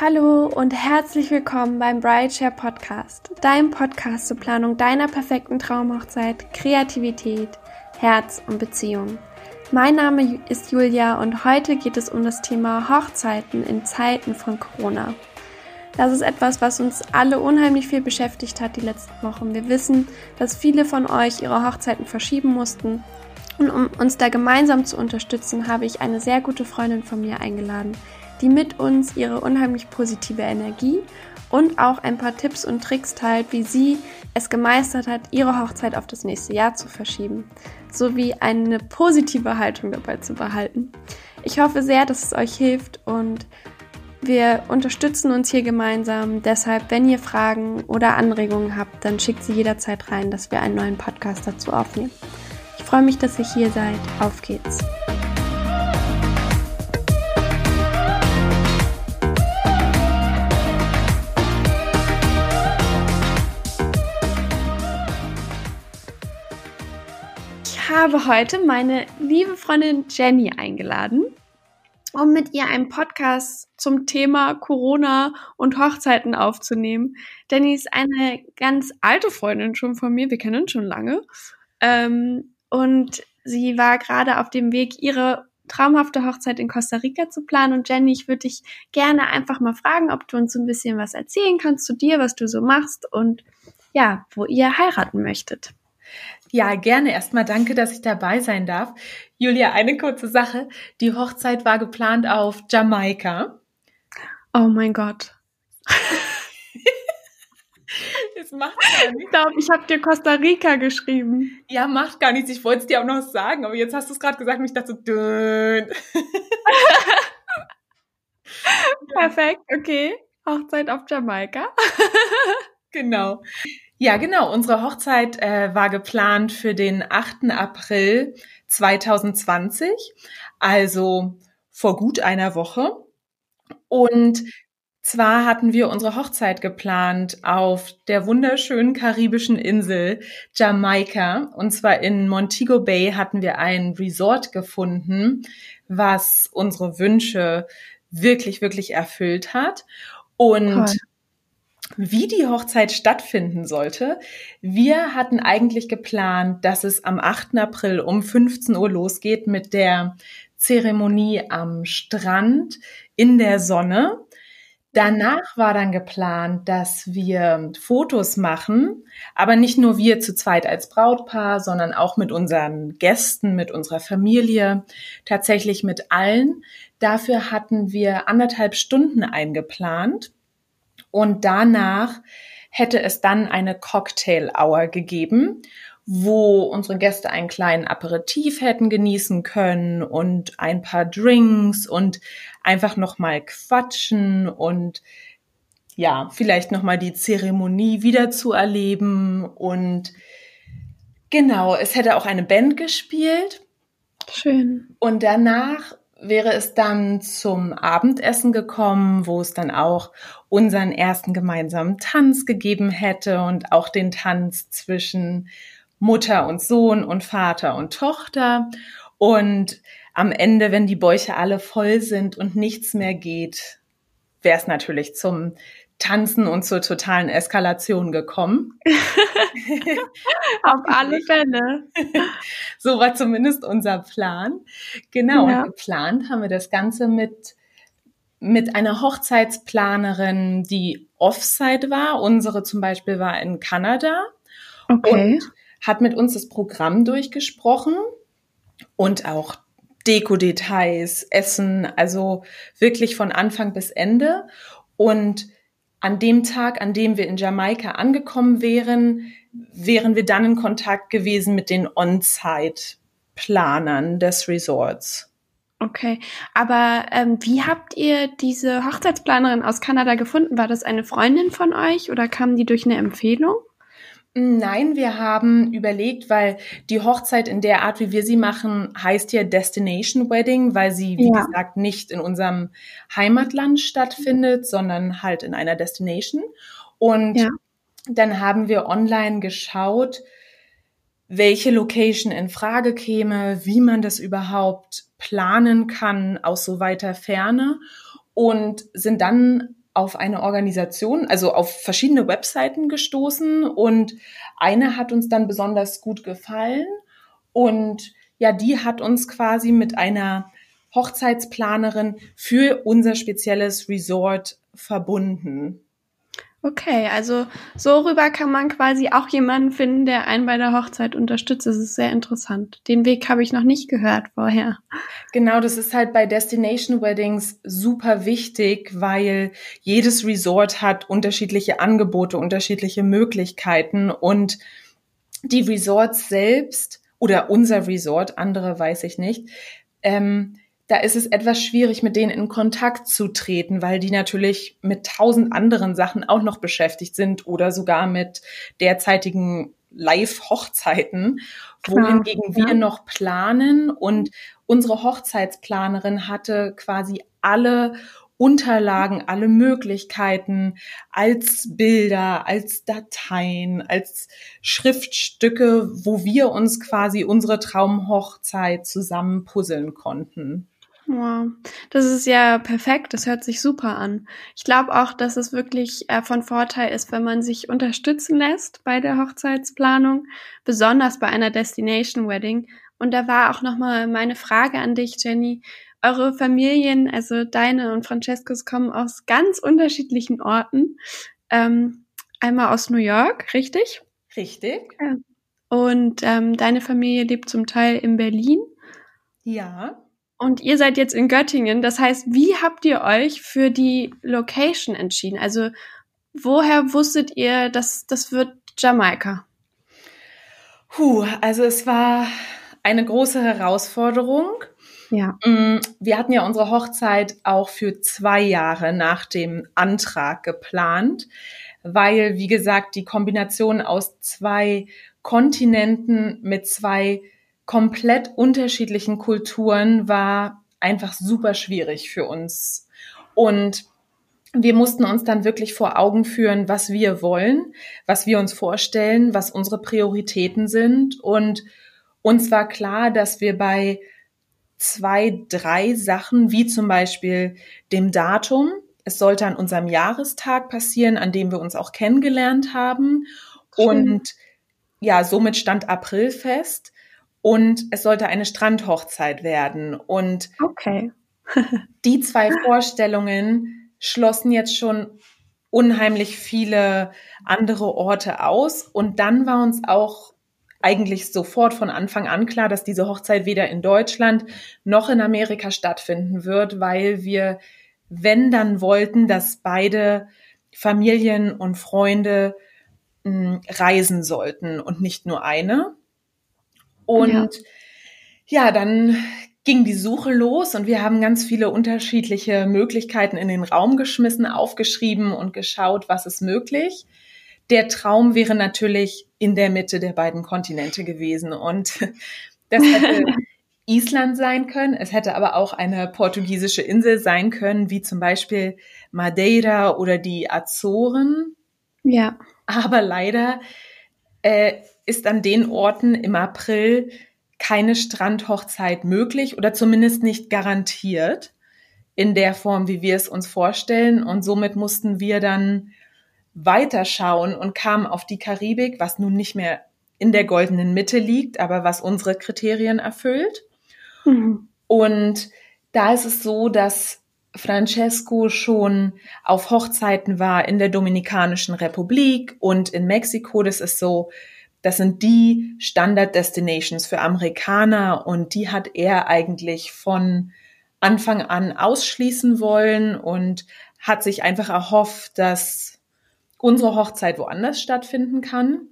Hallo und herzlich willkommen beim Brideshare Podcast, deinem Podcast zur Planung deiner perfekten Traumhochzeit, Kreativität, Herz und Beziehung. Mein Name ist Julia und heute geht es um das Thema Hochzeiten in Zeiten von Corona. Das ist etwas, was uns alle unheimlich viel beschäftigt hat die letzten Wochen. Wir wissen, dass viele von euch ihre Hochzeiten verschieben mussten. Und um uns da gemeinsam zu unterstützen, habe ich eine sehr gute Freundin von mir eingeladen, die mit uns ihre unheimlich positive Energie und auch ein paar Tipps und Tricks teilt, wie sie es gemeistert hat, ihre Hochzeit auf das nächste Jahr zu verschieben, sowie eine positive Haltung dabei zu behalten. Ich hoffe sehr, dass es euch hilft und wir unterstützen uns hier gemeinsam. Deshalb, wenn ihr Fragen oder Anregungen habt, dann schickt sie jederzeit rein, dass wir einen neuen Podcast dazu aufnehmen. Ich freue mich, dass ihr hier seid. Auf geht's! Habe heute meine liebe Freundin Jenny eingeladen, um mit ihr einen Podcast zum Thema Corona und Hochzeiten aufzunehmen. Jenny ist eine ganz alte Freundin schon von mir, wir kennen uns schon lange. Ähm, und sie war gerade auf dem Weg, ihre traumhafte Hochzeit in Costa Rica zu planen. Und Jenny, ich würde dich gerne einfach mal fragen, ob du uns ein bisschen was erzählen kannst zu dir, was du so machst und ja, wo ihr heiraten möchtet. Ja, gerne. Erstmal danke, dass ich dabei sein darf. Julia, eine kurze Sache. Die Hochzeit war geplant auf Jamaika. Oh mein Gott. Es macht gar nichts. Ich glaube, ich habe dir Costa Rica geschrieben. Ja, macht gar nichts. Ich wollte es dir auch noch sagen, aber jetzt hast du es gerade gesagt und ich dachte so, dünn. Perfekt, okay. Hochzeit auf Jamaika. genau. Ja, genau. Unsere Hochzeit äh, war geplant für den 8. April 2020, also vor gut einer Woche. Und zwar hatten wir unsere Hochzeit geplant auf der wunderschönen karibischen Insel Jamaika. Und zwar in Montego Bay hatten wir ein Resort gefunden, was unsere Wünsche wirklich, wirklich erfüllt hat. Und Toll wie die Hochzeit stattfinden sollte. Wir hatten eigentlich geplant, dass es am 8. April um 15 Uhr losgeht mit der Zeremonie am Strand in der Sonne. Danach war dann geplant, dass wir Fotos machen, aber nicht nur wir zu zweit als Brautpaar, sondern auch mit unseren Gästen, mit unserer Familie, tatsächlich mit allen. Dafür hatten wir anderthalb Stunden eingeplant. Und danach hätte es dann eine Cocktail-Hour gegeben, wo unsere Gäste einen kleinen Aperitif hätten genießen können und ein paar Drinks und einfach noch mal quatschen und ja, vielleicht noch mal die Zeremonie wieder zu erleben und genau, es hätte auch eine Band gespielt. Schön. Und danach wäre es dann zum Abendessen gekommen, wo es dann auch unseren ersten gemeinsamen Tanz gegeben hätte und auch den Tanz zwischen Mutter und Sohn und Vater und Tochter. Und am Ende, wenn die Bäuche alle voll sind und nichts mehr geht, wäre es natürlich zum Tanzen und zur totalen Eskalation gekommen. Auf alle Fälle. so war zumindest unser Plan. Genau, ja. und geplant haben wir das Ganze mit, mit einer Hochzeitsplanerin, die Offside war. Unsere zum Beispiel war in Kanada. Okay. Und hat mit uns das Programm durchgesprochen und auch Deko-Details, Essen, also wirklich von Anfang bis Ende. Und an dem Tag, an dem wir in Jamaika angekommen wären, wären wir dann in Kontakt gewesen mit den On-Site-Planern des Resorts. Okay, aber ähm, wie habt ihr diese Hochzeitsplanerin aus Kanada gefunden? War das eine Freundin von euch oder kam die durch eine Empfehlung? Nein, wir haben überlegt, weil die Hochzeit in der Art, wie wir sie machen, heißt ja Destination Wedding, weil sie, wie ja. gesagt, nicht in unserem Heimatland stattfindet, sondern halt in einer Destination. Und ja. dann haben wir online geschaut, welche Location in Frage käme, wie man das überhaupt planen kann aus so weiter Ferne. und sind dann auf eine Organisation, also auf verschiedene Webseiten gestoßen und eine hat uns dann besonders gut gefallen und ja, die hat uns quasi mit einer Hochzeitsplanerin für unser spezielles Resort verbunden. Okay, also so rüber kann man quasi auch jemanden finden, der einen bei der Hochzeit unterstützt. Das ist sehr interessant. Den Weg habe ich noch nicht gehört vorher. Genau, das ist halt bei Destination Weddings super wichtig, weil jedes Resort hat unterschiedliche Angebote, unterschiedliche Möglichkeiten und die Resorts selbst oder unser Resort, andere weiß ich nicht, ähm, da ist es etwas schwierig, mit denen in Kontakt zu treten, weil die natürlich mit tausend anderen Sachen auch noch beschäftigt sind oder sogar mit derzeitigen Live-Hochzeiten, wohingegen ja. wir noch planen und unsere Hochzeitsplanerin hatte quasi alle Unterlagen, alle Möglichkeiten als Bilder, als Dateien, als Schriftstücke, wo wir uns quasi unsere Traumhochzeit zusammen puzzeln konnten. Wow, das ist ja perfekt. Das hört sich super an. Ich glaube auch, dass es wirklich äh, von Vorteil ist, wenn man sich unterstützen lässt bei der Hochzeitsplanung, besonders bei einer Destination Wedding. Und da war auch nochmal meine Frage an dich, Jenny. Eure Familien, also deine und Francescos, kommen aus ganz unterschiedlichen Orten. Ähm, einmal aus New York, richtig? Richtig. Ja. Und ähm, deine Familie lebt zum Teil in Berlin. Ja. Und ihr seid jetzt in Göttingen. Das heißt, wie habt ihr euch für die Location entschieden? Also, woher wusstet ihr, dass das wird Jamaika? Puh, also es war eine große Herausforderung. Ja. Mm, wir hatten ja unsere Hochzeit auch für zwei Jahre nach dem Antrag geplant, weil, wie gesagt, die Kombination aus zwei Kontinenten mit zwei komplett unterschiedlichen Kulturen war einfach super schwierig für uns. Und wir mussten uns dann wirklich vor Augen führen, was wir wollen, was wir uns vorstellen, was unsere Prioritäten sind. Und uns war klar, dass wir bei zwei, drei Sachen, wie zum Beispiel dem Datum, es sollte an unserem Jahrestag passieren, an dem wir uns auch kennengelernt haben. Schön. Und ja, somit stand April fest und es sollte eine Strandhochzeit werden. Und okay. die zwei Vorstellungen schlossen jetzt schon unheimlich viele andere Orte aus. Und dann war uns auch eigentlich sofort von Anfang an klar, dass diese Hochzeit weder in Deutschland noch in Amerika stattfinden wird, weil wir, wenn dann wollten, dass beide Familien und Freunde mh, reisen sollten und nicht nur eine. Und ja. ja, dann ging die Suche los und wir haben ganz viele unterschiedliche Möglichkeiten in den Raum geschmissen, aufgeschrieben und geschaut, was ist möglich. Der Traum wäre natürlich in der Mitte der beiden Kontinente gewesen und das hätte Island sein können. Es hätte aber auch eine portugiesische Insel sein können, wie zum Beispiel Madeira oder die Azoren. Ja. Aber leider äh, ist an den Orten im April keine Strandhochzeit möglich oder zumindest nicht garantiert in der Form, wie wir es uns vorstellen. Und somit mussten wir dann weiterschauen und kamen auf die Karibik, was nun nicht mehr in der goldenen Mitte liegt, aber was unsere Kriterien erfüllt. Mhm. Und da ist es so, dass Francesco schon auf Hochzeiten war in der Dominikanischen Republik und in Mexiko. Das ist so das sind die Standard Destinations für Amerikaner und die hat er eigentlich von Anfang an ausschließen wollen und hat sich einfach erhofft, dass unsere Hochzeit woanders stattfinden kann.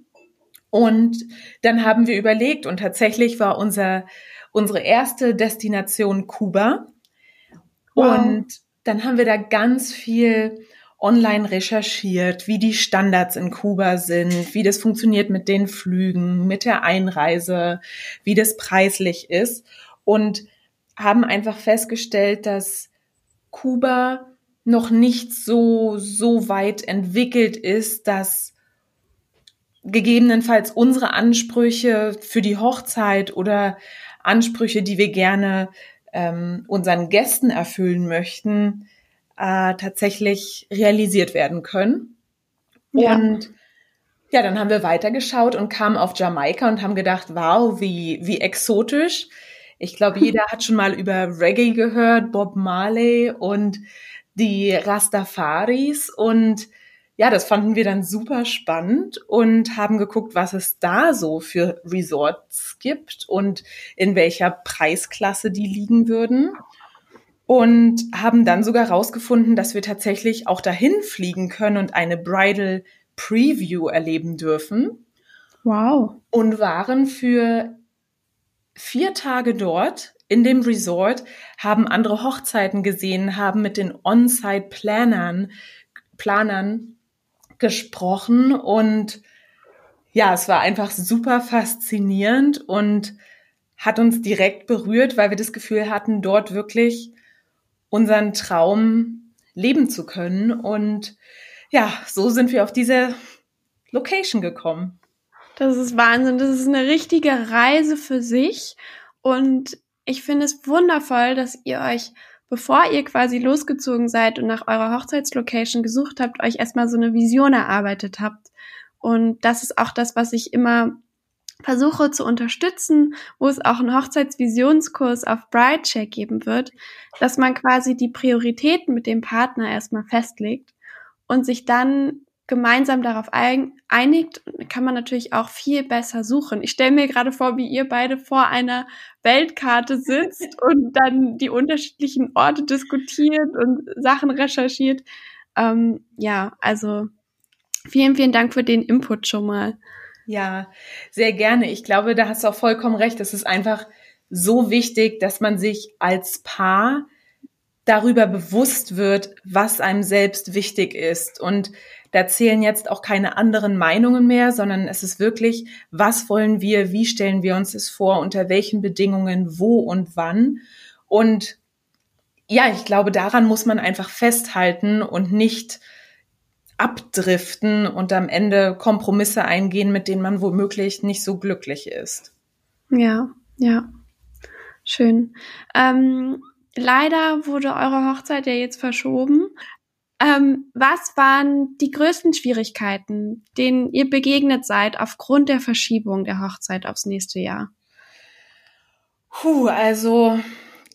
Und dann haben wir überlegt und tatsächlich war unser, unsere erste Destination Kuba. Wow. Und dann haben wir da ganz viel online recherchiert, wie die Standards in Kuba sind, wie das funktioniert mit den Flügen, mit der Einreise, wie das preislich ist und haben einfach festgestellt, dass Kuba noch nicht so, so weit entwickelt ist, dass gegebenenfalls unsere Ansprüche für die Hochzeit oder Ansprüche, die wir gerne ähm, unseren Gästen erfüllen möchten, äh, tatsächlich realisiert werden können. Ja. Und ja, dann haben wir weitergeschaut und kamen auf Jamaika und haben gedacht, wow, wie, wie exotisch. Ich glaube, jeder hat schon mal über Reggae gehört, Bob Marley und die Rastafaris und ja, das fanden wir dann super spannend und haben geguckt, was es da so für Resorts gibt und in welcher Preisklasse die liegen würden. Und haben dann sogar rausgefunden, dass wir tatsächlich auch dahin fliegen können und eine Bridal Preview erleben dürfen. Wow. Und waren für vier Tage dort in dem Resort, haben andere Hochzeiten gesehen, haben mit den On-Site-Planern Planern gesprochen und ja, es war einfach super faszinierend und hat uns direkt berührt, weil wir das Gefühl hatten, dort wirklich unseren Traum leben zu können. Und ja, so sind wir auf diese Location gekommen. Das ist Wahnsinn. Das ist eine richtige Reise für sich. Und ich finde es wundervoll, dass ihr euch bevor ihr quasi losgezogen seid und nach eurer Hochzeitslocation gesucht habt, euch erstmal so eine Vision erarbeitet habt. Und das ist auch das, was ich immer versuche zu unterstützen, wo es auch einen Hochzeitsvisionskurs auf Bridecheck geben wird, dass man quasi die Prioritäten mit dem Partner erstmal festlegt und sich dann gemeinsam darauf einigt, kann man natürlich auch viel besser suchen. Ich stelle mir gerade vor, wie ihr beide vor einer Weltkarte sitzt und dann die unterschiedlichen Orte diskutiert und Sachen recherchiert. Ähm, ja, also vielen, vielen Dank für den Input schon mal. Ja, sehr gerne. Ich glaube, da hast du auch vollkommen recht. Es ist einfach so wichtig, dass man sich als Paar darüber bewusst wird, was einem selbst wichtig ist und da zählen jetzt auch keine anderen Meinungen mehr, sondern es ist wirklich, was wollen wir, wie stellen wir uns es vor, unter welchen Bedingungen, wo und wann. Und ja, ich glaube, daran muss man einfach festhalten und nicht abdriften und am Ende Kompromisse eingehen, mit denen man womöglich nicht so glücklich ist. Ja, ja. Schön. Ähm, leider wurde eure Hochzeit ja jetzt verschoben. Ähm, was waren die größten Schwierigkeiten, denen ihr begegnet seid aufgrund der Verschiebung der Hochzeit aufs nächste Jahr? Puh, also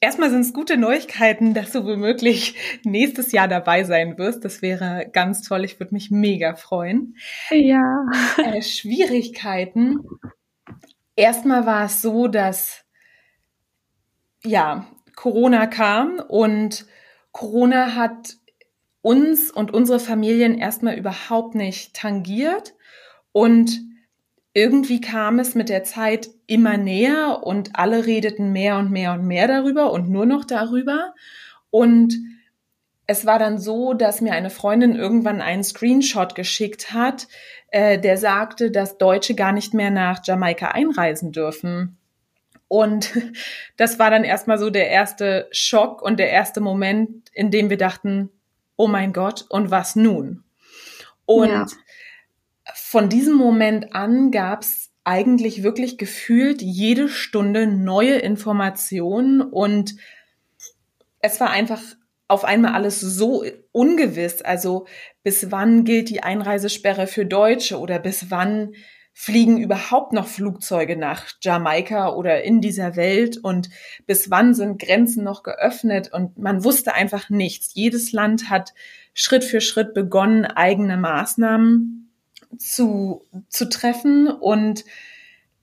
erstmal sind es gute Neuigkeiten, dass du womöglich nächstes Jahr dabei sein wirst. Das wäre ganz toll. Ich würde mich mega freuen. Ja. Äh, Schwierigkeiten. Erstmal war es so, dass ja Corona kam und Corona hat uns und unsere Familien erstmal überhaupt nicht tangiert und irgendwie kam es mit der Zeit immer näher und alle redeten mehr und mehr und mehr darüber und nur noch darüber. Und es war dann so, dass mir eine Freundin irgendwann einen Screenshot geschickt hat, äh, der sagte, dass Deutsche gar nicht mehr nach Jamaika einreisen dürfen. Und das war dann erstmal so der erste Schock und der erste Moment, in dem wir dachten, oh mein Gott, und was nun? Und ja. von diesem Moment an gab es eigentlich wirklich gefühlt jede Stunde neue Informationen und es war einfach auf einmal alles so ungewiss. Also bis wann gilt die Einreisesperre für Deutsche oder bis wann fliegen überhaupt noch Flugzeuge nach Jamaika oder in dieser Welt und bis wann sind Grenzen noch geöffnet und man wusste einfach nichts. Jedes Land hat Schritt für Schritt begonnen, eigene Maßnahmen zu, zu treffen und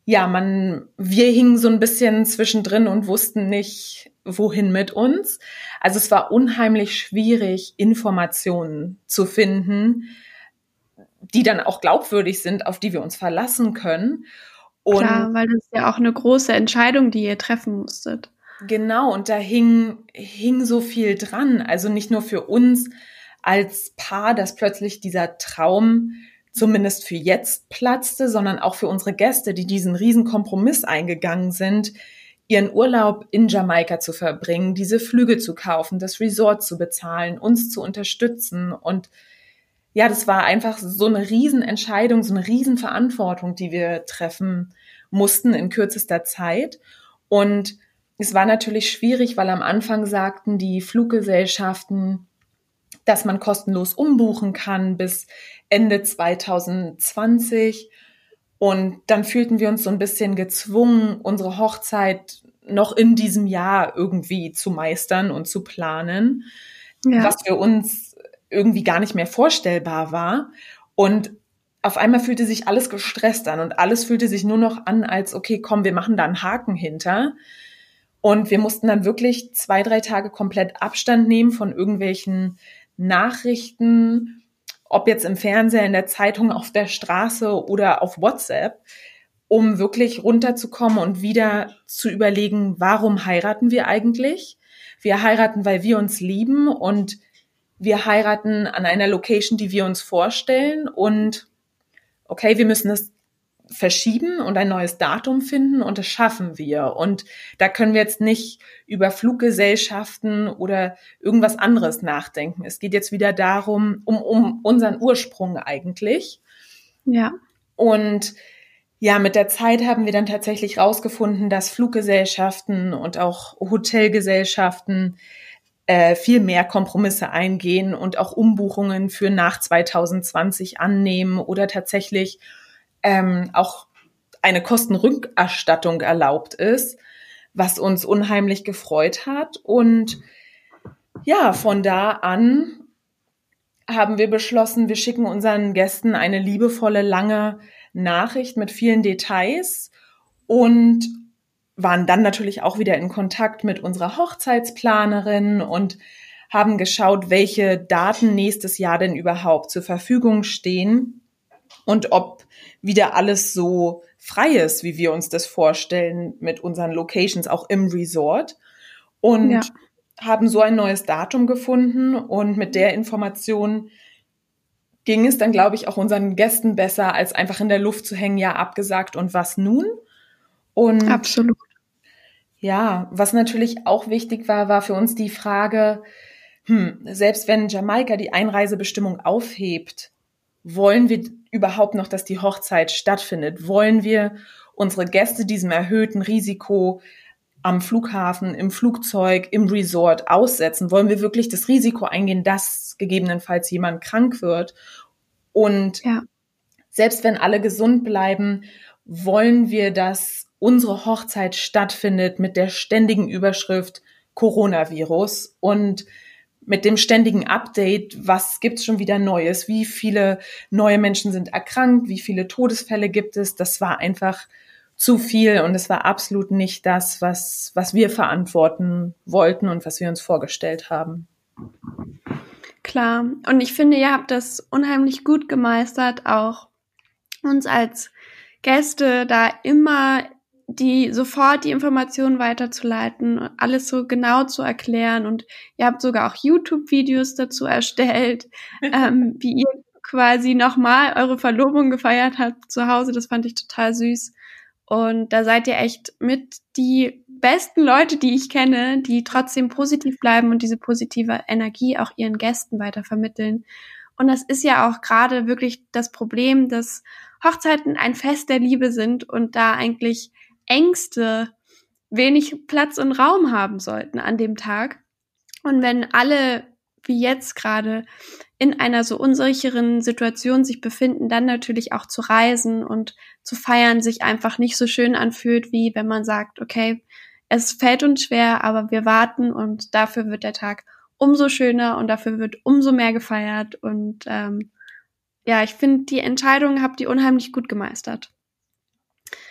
ja, man, wir hingen so ein bisschen zwischendrin und wussten nicht, wohin mit uns. Also es war unheimlich schwierig, Informationen zu finden, die dann auch glaubwürdig sind, auf die wir uns verlassen können. Und Klar, weil das ist ja auch eine große Entscheidung, die ihr treffen musstet. Genau, und da hing, hing so viel dran. Also nicht nur für uns als Paar, dass plötzlich dieser Traum zumindest für jetzt platzte, sondern auch für unsere Gäste, die diesen riesen Kompromiss eingegangen sind, ihren Urlaub in Jamaika zu verbringen, diese Flüge zu kaufen, das Resort zu bezahlen, uns zu unterstützen und ja, das war einfach so eine Riesenentscheidung, so eine Riesenverantwortung, die wir treffen mussten in kürzester Zeit. Und es war natürlich schwierig, weil am Anfang sagten die Fluggesellschaften, dass man kostenlos umbuchen kann bis Ende 2020. Und dann fühlten wir uns so ein bisschen gezwungen, unsere Hochzeit noch in diesem Jahr irgendwie zu meistern und zu planen, ja. was für uns irgendwie gar nicht mehr vorstellbar war. Und auf einmal fühlte sich alles gestresst an und alles fühlte sich nur noch an, als okay, komm, wir machen da einen Haken hinter. Und wir mussten dann wirklich zwei, drei Tage komplett Abstand nehmen von irgendwelchen Nachrichten, ob jetzt im Fernseher, in der Zeitung, auf der Straße oder auf WhatsApp, um wirklich runterzukommen und wieder zu überlegen, warum heiraten wir eigentlich? Wir heiraten, weil wir uns lieben und wir heiraten an einer Location, die wir uns vorstellen und okay, wir müssen das verschieben und ein neues Datum finden und das schaffen wir. Und da können wir jetzt nicht über Fluggesellschaften oder irgendwas anderes nachdenken. Es geht jetzt wieder darum, um, um unseren Ursprung eigentlich. Ja. Und ja, mit der Zeit haben wir dann tatsächlich rausgefunden, dass Fluggesellschaften und auch Hotelgesellschaften äh, viel mehr Kompromisse eingehen und auch Umbuchungen für nach 2020 annehmen oder tatsächlich ähm, auch eine Kostenrückerstattung erlaubt ist, was uns unheimlich gefreut hat. Und ja, von da an haben wir beschlossen, wir schicken unseren Gästen eine liebevolle, lange Nachricht mit vielen Details und waren dann natürlich auch wieder in Kontakt mit unserer Hochzeitsplanerin und haben geschaut, welche Daten nächstes Jahr denn überhaupt zur Verfügung stehen und ob wieder alles so frei ist, wie wir uns das vorstellen mit unseren Locations auch im Resort. Und ja. haben so ein neues Datum gefunden und mit der Information ging es dann, glaube ich, auch unseren Gästen besser, als einfach in der Luft zu hängen, ja, abgesagt und was nun? Und Absolut. Ja, was natürlich auch wichtig war, war für uns die Frage, hm, selbst wenn Jamaika die Einreisebestimmung aufhebt, wollen wir überhaupt noch, dass die Hochzeit stattfindet? Wollen wir unsere Gäste diesem erhöhten Risiko am Flughafen, im Flugzeug, im Resort aussetzen? Wollen wir wirklich das Risiko eingehen, dass gegebenenfalls jemand krank wird? Und ja. selbst wenn alle gesund bleiben, wollen wir, dass unsere Hochzeit stattfindet mit der ständigen Überschrift Coronavirus und mit dem ständigen Update, was gibt's schon wieder Neues, wie viele neue Menschen sind erkrankt, wie viele Todesfälle gibt es, das war einfach zu viel und es war absolut nicht das, was, was wir verantworten wollten und was wir uns vorgestellt haben. Klar. Und ich finde, ihr habt das unheimlich gut gemeistert, auch uns als Gäste da immer die sofort die Informationen weiterzuleiten, alles so genau zu erklären und ihr habt sogar auch YouTube-Videos dazu erstellt, ähm, wie ihr quasi nochmal eure Verlobung gefeiert habt zu Hause. Das fand ich total süß. Und da seid ihr echt mit die besten Leute, die ich kenne, die trotzdem positiv bleiben und diese positive Energie auch ihren Gästen weiter vermitteln. Und das ist ja auch gerade wirklich das Problem, dass Hochzeiten ein Fest der Liebe sind und da eigentlich Ängste wenig Platz und Raum haben sollten an dem Tag. Und wenn alle wie jetzt gerade in einer so unsicheren Situation sich befinden, dann natürlich auch zu reisen und zu feiern sich einfach nicht so schön anfühlt, wie wenn man sagt, okay, es fällt uns schwer, aber wir warten und dafür wird der Tag umso schöner und dafür wird umso mehr gefeiert. Und ähm, ja, ich finde, die Entscheidung habt ihr unheimlich gut gemeistert.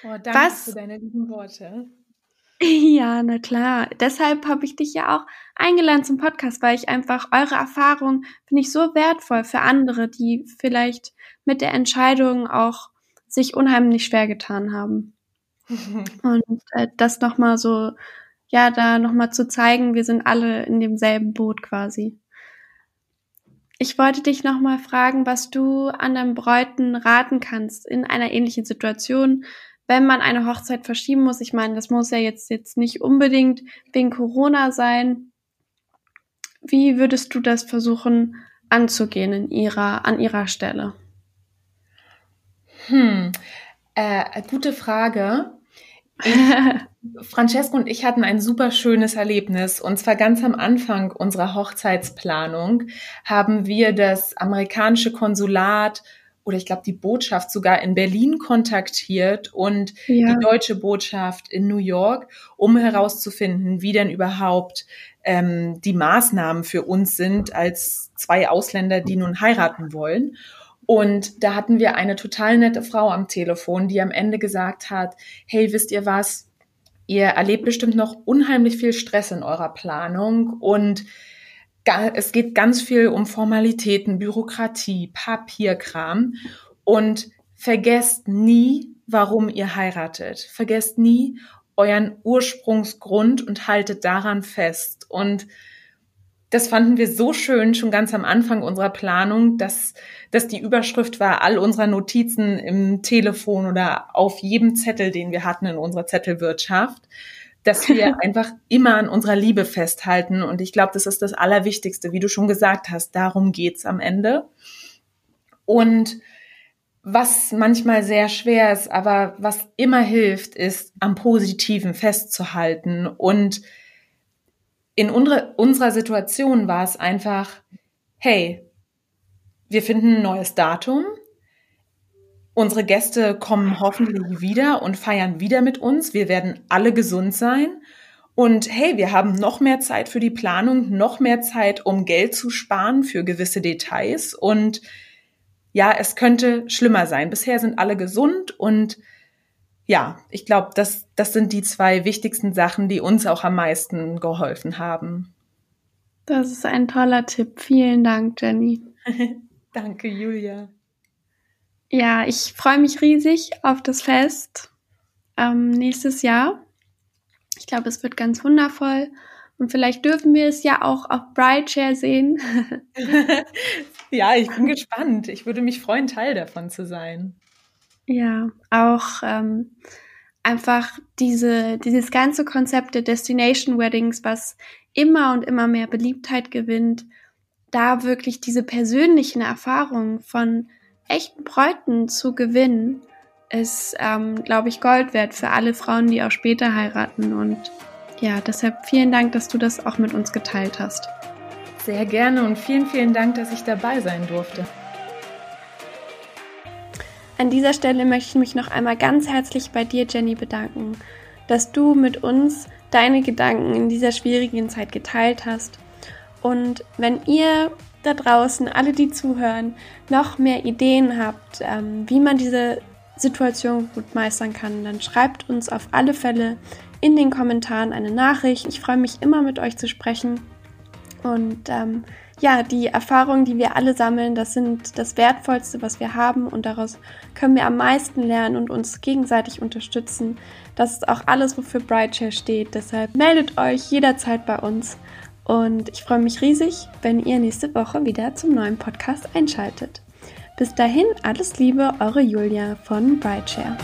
Oh, danke Was? für deine lieben Worte. Ja, na klar. Deshalb habe ich dich ja auch eingeladen zum Podcast, weil ich einfach eure Erfahrung finde ich so wertvoll für andere, die vielleicht mit der Entscheidung auch sich unheimlich schwer getan haben. Und äh, das nochmal so, ja, da nochmal zu zeigen, wir sind alle in demselben Boot quasi. Ich wollte dich nochmal fragen, was du anderen Bräuten raten kannst in einer ähnlichen Situation, wenn man eine Hochzeit verschieben muss, ich meine, das muss ja jetzt, jetzt nicht unbedingt wegen Corona sein. Wie würdest du das versuchen anzugehen in ihrer, an ihrer Stelle? Hm, äh, gute Frage. Ich Francesco und ich hatten ein super schönes Erlebnis. Und zwar ganz am Anfang unserer Hochzeitsplanung haben wir das amerikanische Konsulat oder ich glaube die Botschaft sogar in Berlin kontaktiert und ja. die deutsche Botschaft in New York, um herauszufinden, wie denn überhaupt ähm, die Maßnahmen für uns sind als zwei Ausländer, die nun heiraten wollen. Und da hatten wir eine total nette Frau am Telefon, die am Ende gesagt hat, hey, wisst ihr was? Ihr erlebt bestimmt noch unheimlich viel Stress in eurer Planung und es geht ganz viel um Formalitäten, Bürokratie, Papierkram und vergesst nie, warum ihr heiratet. Vergesst nie euren Ursprungsgrund und haltet daran fest. Und das fanden wir so schön schon ganz am Anfang unserer Planung, dass, dass die Überschrift war, all unserer Notizen im Telefon oder auf jedem Zettel, den wir hatten in unserer Zettelwirtschaft dass wir einfach immer an unserer Liebe festhalten. Und ich glaube, das ist das Allerwichtigste, wie du schon gesagt hast. Darum geht's am Ende. Und was manchmal sehr schwer ist, aber was immer hilft, ist am Positiven festzuhalten. Und in unsere, unserer Situation war es einfach, hey, wir finden ein neues Datum, Unsere Gäste kommen hoffentlich wieder und feiern wieder mit uns. Wir werden alle gesund sein. Und hey, wir haben noch mehr Zeit für die Planung, noch mehr Zeit, um Geld zu sparen für gewisse Details. Und ja, es könnte schlimmer sein. Bisher sind alle gesund und ja, ich glaube, das, das sind die zwei wichtigsten Sachen, die uns auch am meisten geholfen haben. Das ist ein toller Tipp. Vielen Dank, Jenny. Danke, Julia. Ja, ich freue mich riesig auf das Fest ähm, nächstes Jahr. Ich glaube, es wird ganz wundervoll. Und vielleicht dürfen wir es ja auch auf Brideshare sehen. ja, ich bin gespannt. Ich würde mich freuen, Teil davon zu sein. Ja, auch ähm, einfach diese, dieses ganze Konzept der Destination Weddings, was immer und immer mehr Beliebtheit gewinnt, da wirklich diese persönlichen Erfahrungen von echten Bräuten zu gewinnen, ist, ähm, glaube ich, Gold wert für alle Frauen, die auch später heiraten. Und ja, deshalb vielen Dank, dass du das auch mit uns geteilt hast. Sehr gerne und vielen, vielen Dank, dass ich dabei sein durfte. An dieser Stelle möchte ich mich noch einmal ganz herzlich bei dir, Jenny, bedanken, dass du mit uns deine Gedanken in dieser schwierigen Zeit geteilt hast. Und wenn ihr da draußen, alle, die zuhören, noch mehr Ideen habt, ähm, wie man diese Situation gut meistern kann, dann schreibt uns auf alle Fälle in den Kommentaren eine Nachricht. Ich freue mich immer mit euch zu sprechen. Und ähm, ja, die Erfahrungen, die wir alle sammeln, das sind das Wertvollste, was wir haben und daraus können wir am meisten lernen und uns gegenseitig unterstützen. Das ist auch alles, wofür Brightshare steht. Deshalb meldet euch jederzeit bei uns und ich freue mich riesig, wenn ihr nächste Woche wieder zum neuen Podcast einschaltet. Bis dahin, alles Liebe, eure Julia von Brightshare.